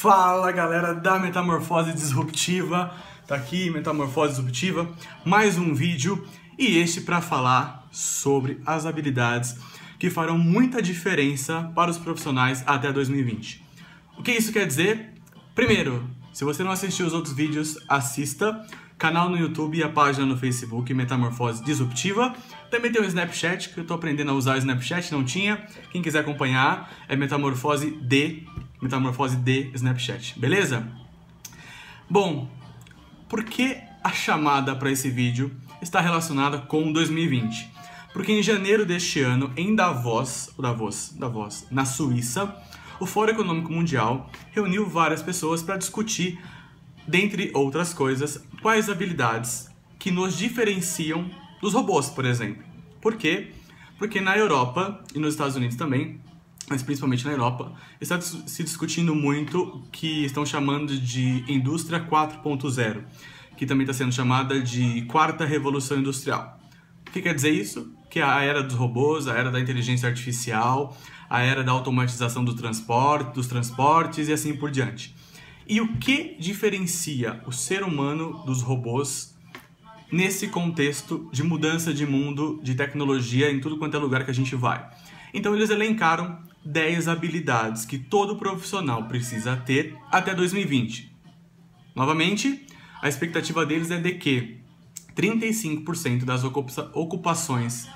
Fala galera da Metamorfose Disruptiva, tá aqui Metamorfose Disruptiva, mais um vídeo e este para falar sobre as habilidades que farão muita diferença para os profissionais até 2020. O que isso quer dizer? Primeiro, se você não assistiu os outros vídeos, assista. Canal no YouTube e a página no Facebook Metamorfose Disruptiva. Também tem o Snapchat, que eu estou aprendendo a usar o Snapchat, não tinha. Quem quiser acompanhar é Metamorfose D Metamorfose de Snapchat, beleza? Bom, por que a chamada para esse vídeo está relacionada com 2020? Porque em janeiro deste ano, em Davos, Davos, Davos, na Suíça, o Fórum Econômico Mundial reuniu várias pessoas para discutir, dentre outras coisas, quais habilidades que nos diferenciam dos robôs, por exemplo. Por quê? Porque na Europa e nos Estados Unidos também mas principalmente na Europa, está se discutindo muito o que estão chamando de indústria 4.0, que também está sendo chamada de quarta revolução industrial. O que quer dizer isso? Que a era dos robôs, a era da inteligência artificial, a era da automatização do transporte, dos transportes e assim por diante. E o que diferencia o ser humano dos robôs nesse contexto de mudança de mundo, de tecnologia em tudo quanto é lugar que a gente vai? Então eles elencaram 10 habilidades que todo profissional precisa ter até 2020. Novamente, a expectativa deles é de que 35% das ocupações,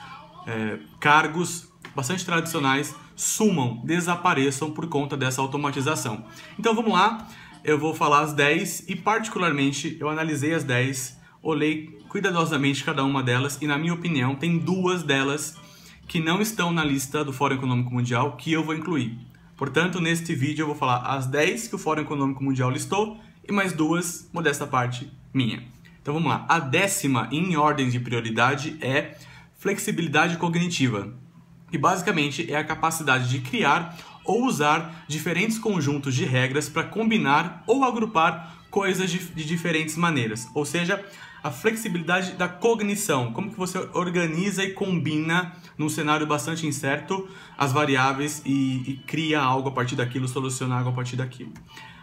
é, cargos bastante tradicionais, sumam, desapareçam por conta dessa automatização. Então vamos lá, eu vou falar as 10 e, particularmente, eu analisei as 10, olhei cuidadosamente cada uma delas e, na minha opinião, tem duas delas que não estão na lista do Fórum Econômico Mundial que eu vou incluir. Portanto, neste vídeo eu vou falar as 10 que o Fórum Econômico Mundial listou e mais duas, modesta parte, minha. Então vamos lá. A décima em ordem de prioridade é flexibilidade cognitiva, que basicamente é a capacidade de criar ou usar diferentes conjuntos de regras para combinar ou agrupar coisas de, de diferentes maneiras. Ou seja, a flexibilidade da cognição, como que você organiza e combina num cenário bastante incerto as variáveis e, e cria algo a partir daquilo, soluciona algo a partir daquilo.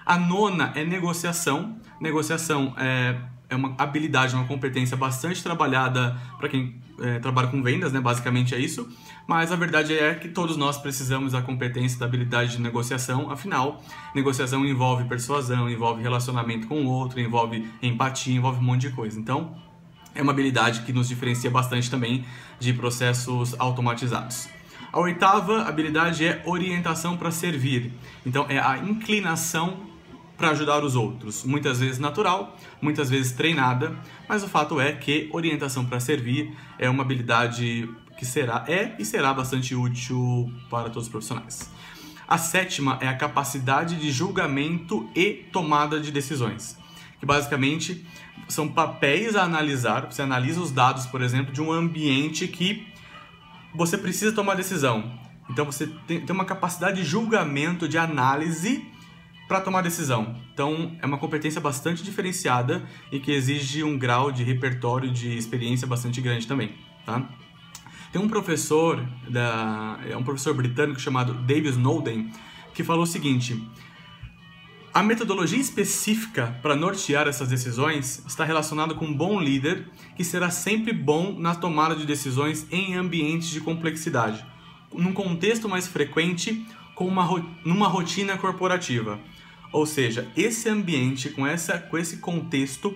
A nona é negociação. Negociação é, é uma habilidade, uma competência bastante trabalhada para quem é, trabalha com vendas, né? Basicamente é isso. Mas a verdade é que todos nós precisamos da competência, da habilidade de negociação. Afinal, negociação envolve persuasão, envolve relacionamento com o outro, envolve empatia, envolve um monte de coisa. Então, é uma habilidade que nos diferencia bastante também de processos automatizados. A oitava habilidade é orientação para servir. Então, é a inclinação para ajudar os outros. Muitas vezes natural, muitas vezes treinada, mas o fato é que orientação para servir é uma habilidade que será é e será bastante útil para todos os profissionais. A sétima é a capacidade de julgamento e tomada de decisões, que basicamente são papéis a analisar. Você analisa os dados, por exemplo, de um ambiente que você precisa tomar decisão. Então você tem, uma capacidade de julgamento, de análise para tomar decisão. Então, é uma competência bastante diferenciada e que exige um grau de repertório de experiência bastante grande também, tá? Tem um professor da é um professor britânico chamado David Snowden que falou o seguinte: a metodologia específica para nortear essas decisões está relacionada com um bom líder que será sempre bom na tomada de decisões em ambientes de complexidade, num contexto mais frequente, com uma, numa rotina corporativa. Ou seja, esse ambiente com, essa, com esse contexto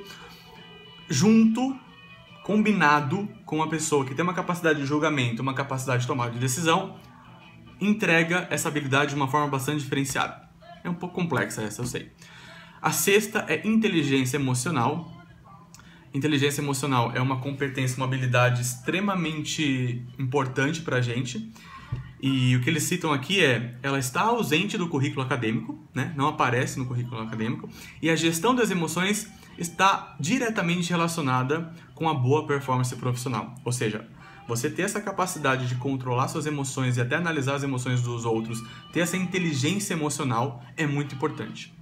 junto, combinado com uma pessoa que tem uma capacidade de julgamento, uma capacidade de tomada de decisão, entrega essa habilidade de uma forma bastante diferenciada. É um pouco complexa essa, eu sei. A sexta é inteligência emocional. Inteligência emocional é uma competência, uma habilidade extremamente importante para a gente e o que eles citam aqui é, ela está ausente do currículo acadêmico, né? não aparece no currículo acadêmico, e a gestão das emoções está diretamente relacionada com a boa performance profissional. Ou seja, você ter essa capacidade de controlar suas emoções e até analisar as emoções dos outros, ter essa inteligência emocional é muito importante.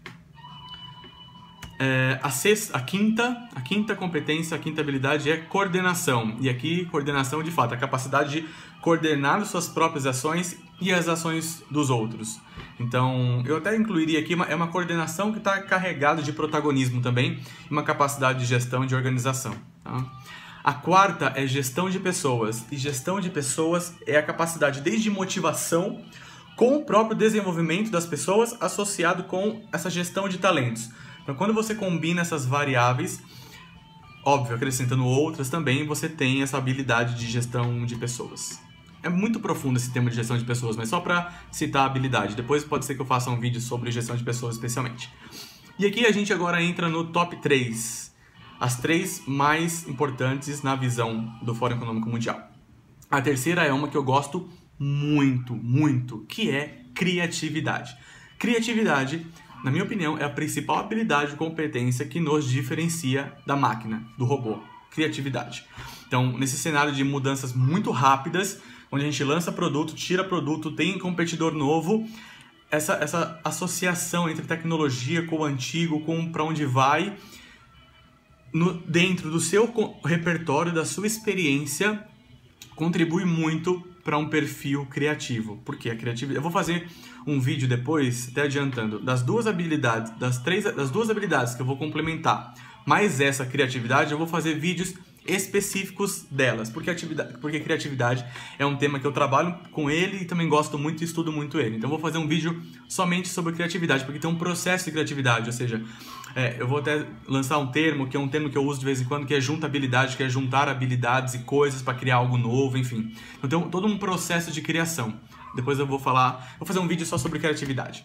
É, a, sexta, a quinta, a quinta competência, a quinta habilidade é coordenação. E aqui coordenação de fato, a capacidade de coordenar suas próprias ações e as ações dos outros. Então, eu até incluiria aqui, uma, é uma coordenação que está carregada de protagonismo também, uma capacidade de gestão e de organização. Tá? A quarta é gestão de pessoas, e gestão de pessoas é a capacidade desde motivação com o próprio desenvolvimento das pessoas associado com essa gestão de talentos. Então, quando você combina essas variáveis, óbvio, acrescentando outras também, você tem essa habilidade de gestão de pessoas. É muito profundo esse tema de gestão de pessoas, mas só para citar a habilidade. Depois pode ser que eu faça um vídeo sobre gestão de pessoas especialmente. E aqui a gente agora entra no top 3. As três mais importantes na visão do Fórum Econômico Mundial. A terceira é uma que eu gosto muito, muito, que é criatividade. Criatividade, na minha opinião, é a principal habilidade e competência que nos diferencia da máquina, do robô. Criatividade. Então, nesse cenário de mudanças muito rápidas, onde a gente lança produto, tira produto, tem competidor novo, essa, essa associação entre tecnologia com o antigo, com para onde vai, no, dentro do seu repertório, da sua experiência, contribui muito para um perfil criativo. Porque a criatividade. Eu vou fazer um vídeo depois, até adiantando, das duas habilidades, das três, das duas habilidades que eu vou complementar, mais essa criatividade, eu vou fazer vídeos específicos delas, porque, atividade, porque criatividade é um tema que eu trabalho com ele e também gosto muito e estudo muito ele. Então vou fazer um vídeo somente sobre criatividade, porque tem um processo de criatividade, ou seja, é, eu vou até lançar um termo, que é um termo que eu uso de vez em quando, que é juntabilidade, que é juntar habilidades e coisas para criar algo novo, enfim. Então tem todo um processo de criação. Depois eu vou falar, vou fazer um vídeo só sobre criatividade.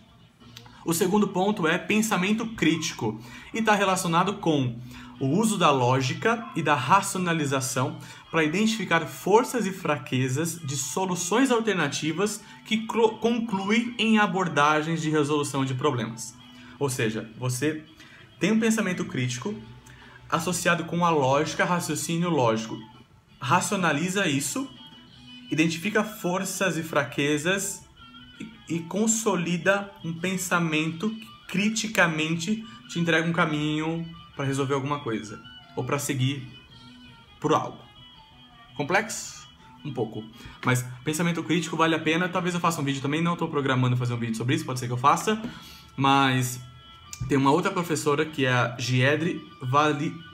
O segundo ponto é pensamento crítico e está relacionado com o uso da lógica e da racionalização para identificar forças e fraquezas de soluções alternativas que concluem em abordagens de resolução de problemas. Ou seja, você tem um pensamento crítico associado com a lógica, raciocínio lógico. Racionaliza isso, identifica forças e fraquezas e, e consolida um pensamento que criticamente te entrega um caminho para resolver alguma coisa ou para seguir por algo. Complexo? Um pouco. Mas pensamento crítico vale a pena. Talvez eu faça um vídeo também. Não estou programando fazer um vídeo sobre isso, pode ser que eu faça. Mas tem uma outra professora que é a Giedre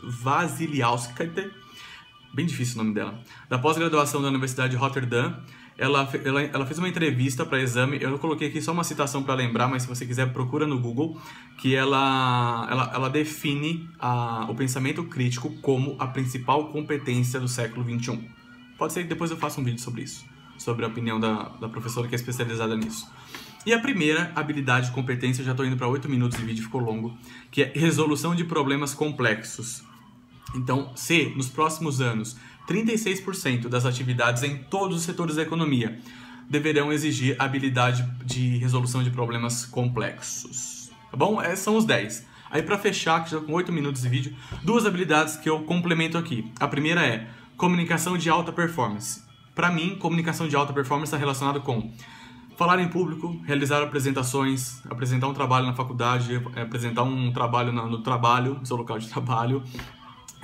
Vasiliauskaite, bem difícil o nome dela, da pós-graduação da Universidade de Rotterdam, ela, ela, ela fez uma entrevista para exame. Eu coloquei aqui só uma citação para lembrar, mas se você quiser, procura no Google. Que ela, ela, ela define a, o pensamento crítico como a principal competência do século XXI. Pode ser que depois eu faça um vídeo sobre isso, sobre a opinião da, da professora que é especializada nisso. E a primeira habilidade competência, já estou indo para 8 minutos de vídeo, ficou longo, que é resolução de problemas complexos. Então, se nos próximos anos 36% das atividades em todos os setores da economia deverão exigir habilidade de resolução de problemas complexos. Tá bom? Esses são os 10. Aí para fechar, que já com 8 minutos de vídeo, duas habilidades que eu complemento aqui. A primeira é comunicação de alta performance. Para mim, comunicação de alta performance está relacionado com falar em público, realizar apresentações, apresentar um trabalho na faculdade, apresentar um trabalho no trabalho, no seu local de trabalho,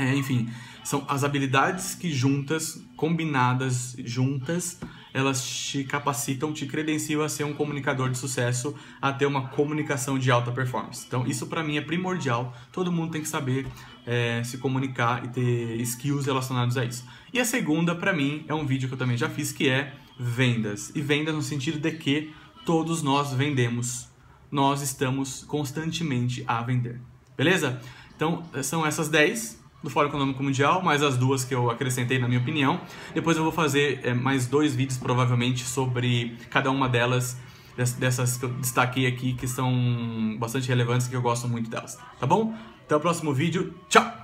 é, enfim, são as habilidades que juntas, combinadas juntas, elas te capacitam, te credenciam a ser um comunicador de sucesso, a ter uma comunicação de alta performance. Então, isso para mim é primordial. Todo mundo tem que saber é, se comunicar e ter skills relacionados a isso. E a segunda, para mim, é um vídeo que eu também já fiz, que é vendas. E vendas no sentido de que todos nós vendemos. Nós estamos constantemente a vender. Beleza? Então, são essas 10 do Fórum Econômico Mundial, mais as duas que eu acrescentei na minha opinião. Depois eu vou fazer é, mais dois vídeos provavelmente sobre cada uma delas, dessas que eu destaquei aqui, que são bastante relevantes e que eu gosto muito delas. Tá bom? Até o próximo vídeo. Tchau!